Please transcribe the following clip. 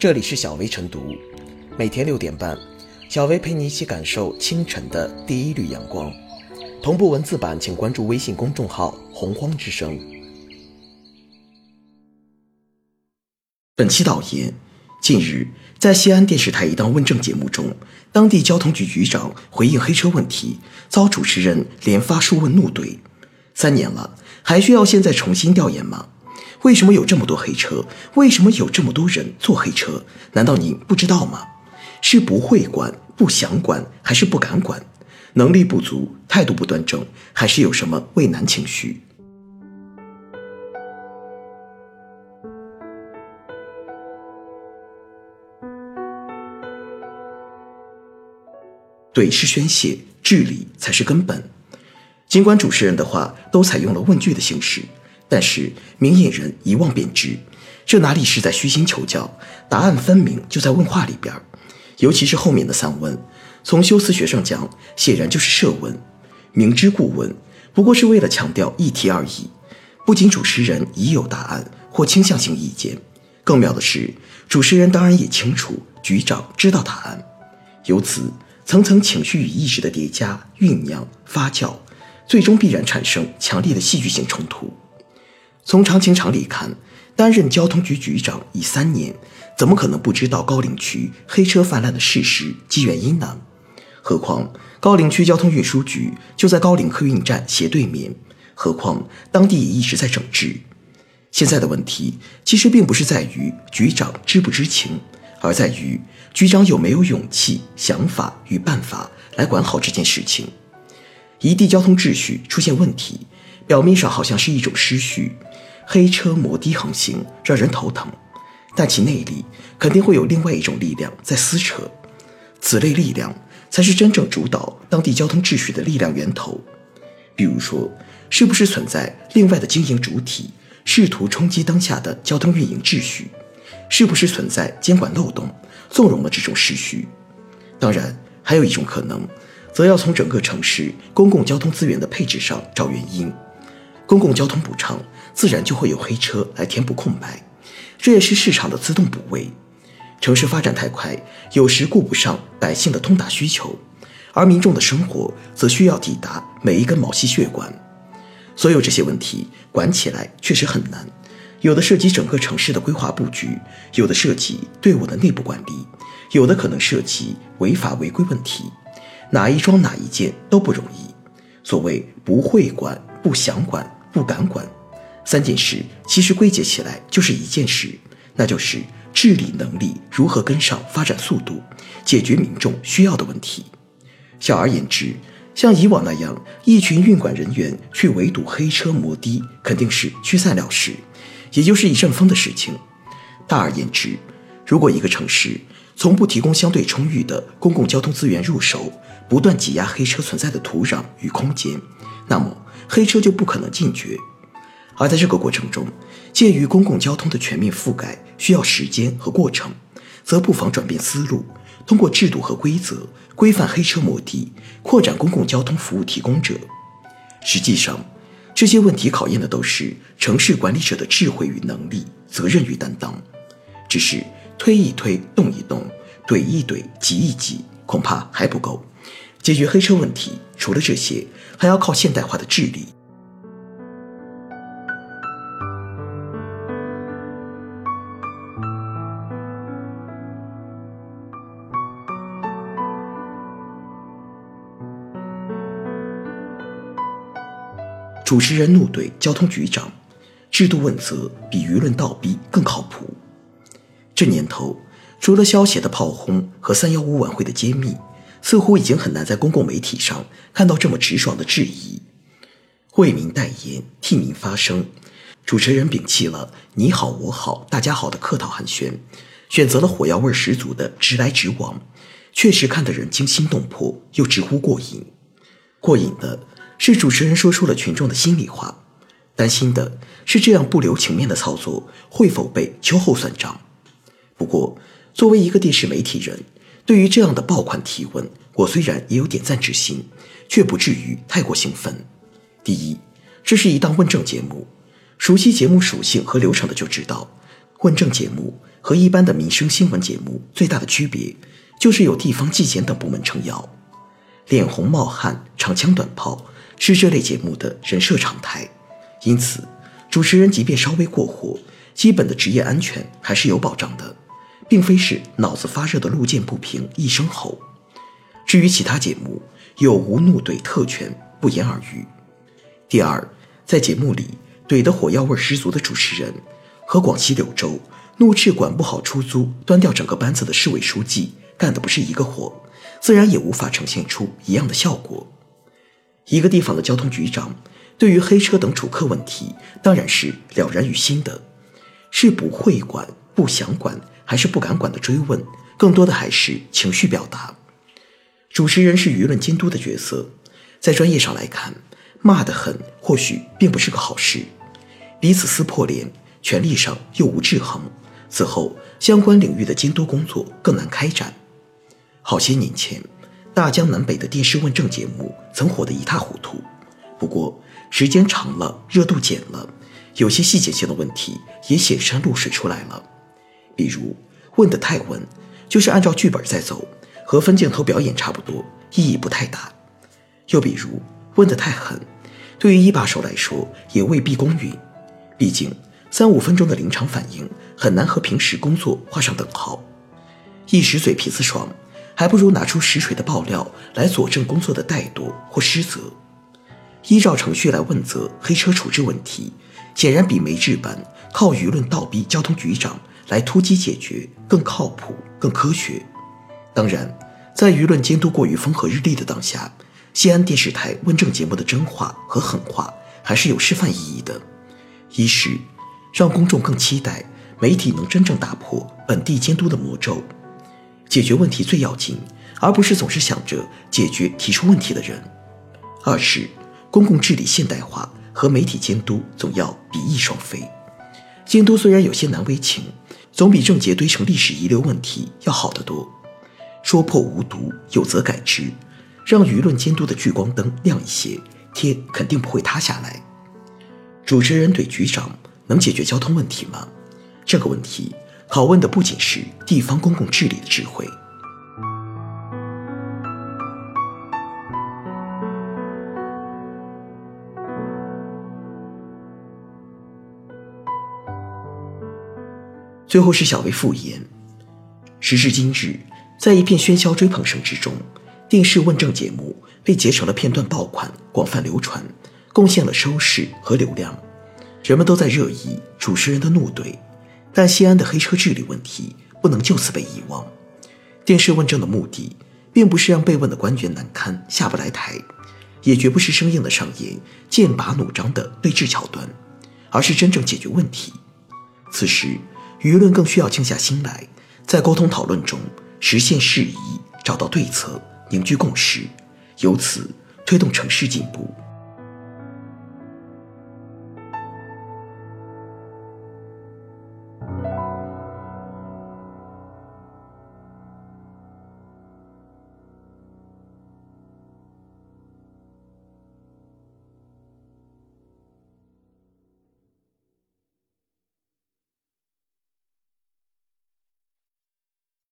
这里是小薇晨读，每天六点半，小薇陪你一起感受清晨的第一缕阳光。同步文字版，请关注微信公众号“洪荒之声”。本期导言：近日，在西安电视台一档问政节目中，当地交通局局长回应黑车问题，遭主持人连发数问怒怼。三年了，还需要现在重新调研吗？为什么有这么多黑车？为什么有这么多人坐黑车？难道您不知道吗？是不会管、不想管，还是不敢管？能力不足、态度不端正，还是有什么畏难情绪？怼是宣泄，治理才是根本。尽管主持人的话都采用了问句的形式，但是明眼人一望便知，这哪里是在虚心求教？答案分明就在问话里边尤其是后面的三问，从修辞学上讲，显然就是设问，明知故问，不过是为了强调议题而已。不仅主持人已有答案或倾向性意见，更妙的是，主持人当然也清楚，局长知道答案，由此层层情绪与意识的叠加、酝酿、发酵。最终必然产生强烈的戏剧性冲突。从常情常理看，担任交通局局长已三年，怎么可能不知道高陵区黑车泛滥的事实及原因呢？何况高陵区交通运输局就在高陵客运站斜对面，何况当地也一直在整治。现在的问题其实并不是在于局长知不知情，而在于局长有没有勇气、想法与办法来管好这件事情。一地交通秩序出现问题，表面上好像是一种失序，黑车摩的横行让人头疼，但其内里肯定会有另外一种力量在撕扯，此类力量才是真正主导当地交通秩序的力量源头。比如说，是不是存在另外的经营主体试图冲击当下的交通运营秩序？是不是存在监管漏洞，纵容了这种失序？当然，还有一种可能。则要从整个城市公共交通资源的配置上找原因，公共交通补偿，自然就会有黑车来填补空白，这也是市场的自动补位。城市发展太快，有时顾不上百姓的通达需求，而民众的生活则需要抵达每一根毛细血管。所有这些问题管起来确实很难，有的涉及整个城市的规划布局，有的涉及队伍的内部管理，有的可能涉及违法违规问题。哪一桩哪一件都不容易。所谓不会管、不想管、不敢管，三件事其实归结起来就是一件事，那就是治理能力如何跟上发展速度，解决民众需要的问题。小而言之，像以往那样，一群运管人员去围堵黑车摩的，肯定是驱散了事，也就是一阵风的事情。大而言之，如果一个城市从不提供相对充裕的公共交通资源入手，不断挤压黑车存在的土壤与空间，那么黑车就不可能禁绝。而在这个过程中，鉴于公共交通的全面覆盖需要时间和过程，则不妨转变思路，通过制度和规则规范黑车摩的，扩展公共交通服务提供者。实际上，这些问题考验的都是城市管理者的智慧与能力、责任与担当。只是推一推、动一动、怼一怼、挤一挤，恐怕还不够。解决黑车问题，除了这些，还要靠现代化的治理。主持人怒怼交通局长，制度问责比舆论倒逼更靠谱。这年头，除了消协的炮轰和三幺五晚会的揭秘。似乎已经很难在公共媒体上看到这么直爽的质疑。为民代言，替民发声，主持人摒弃了“你好，我好，大家好”的客套寒暄，选择了火药味十足的直来直往，确实看得人惊心动魄，又直呼过瘾。过瘾的是主持人说出了群众的心里话，担心的是这样不留情面的操作会否被秋后算账。不过，作为一个电视媒体人。对于这样的爆款提问，我虽然也有点赞之心，却不至于太过兴奋。第一，这是一档问政节目，熟悉节目属性和流程的就知道，问政节目和一般的民生新闻节目最大的区别，就是有地方纪检等部门撑腰。脸红冒汗、长枪短炮是这类节目的人设常态，因此主持人即便稍微过火，基本的职业安全还是有保障的，并非是脑子发热的路见不平一声吼。至于其他节目，有无怒怼特权不言而喻。第二，在节目里怼得火药味十足的主持人，和广西柳州怒斥管不好出租、端掉整个班子的市委书记干的不是一个活。自然也无法呈现出一样的效果。一个地方的交通局长对于黑车等主客问题，当然是了然于心的，是不会管、不想管，还是不敢管的追问，更多的还是情绪表达。主持人是舆论监督的角色，在专业上来看，骂得很或许并不是个好事，彼此撕破脸，权力上又无制衡，此后相关领域的监督工作更难开展。好些年前，大江南北的电视问政节目曾火得一塌糊涂。不过时间长了，热度减了，有些细节性的问题也显山露水出来了。比如问得太稳，就是按照剧本在走，和分镜头表演差不多，意义不太大。又比如问得太狠，对于一把手来说也未必公允。毕竟三五分钟的临场反应很难和平时工作画上等号。一时嘴皮子爽。还不如拿出实锤的爆料来佐证工作的怠惰或失责。依照程序来问责黑车处置问题，显然比没治本靠舆论倒逼交通局长来突击解决更靠谱、更科学。当然，在舆论监督过于风和日丽的当下，西安电视台问政节目的真话和狠话还是有示范意义的。一是让公众更期待媒体能真正打破本地监督的魔咒。解决问题最要紧，而不是总是想着解决提出问题的人。二是公共治理现代化和媒体监督总要比翼双飞。监督虽然有些难为情，总比症结堆成历史遗留问题要好得多。说破无毒，有则改之，让舆论监督的聚光灯亮一些，天肯定不会塌下来。主持人怼局长能解决交通问题吗？这个问题。拷问的不仅是地方公共治理的智慧。最后是小薇复言：时至今日，在一片喧嚣追捧声之中，电视问政节目被截成了片段爆款，广泛流传，贡献了收视和流量。人们都在热议主持人的怒怼。但西安的黑车治理问题不能就此被遗忘。电视问政的目的，并不是让被问的官员难堪下不来台，也绝不是生硬的上演剑拔弩张的对峙桥段，而是真正解决问题。此时，舆论更需要静下心来，在沟通讨论中实现事宜，找到对策，凝聚共识，由此推动城市进步。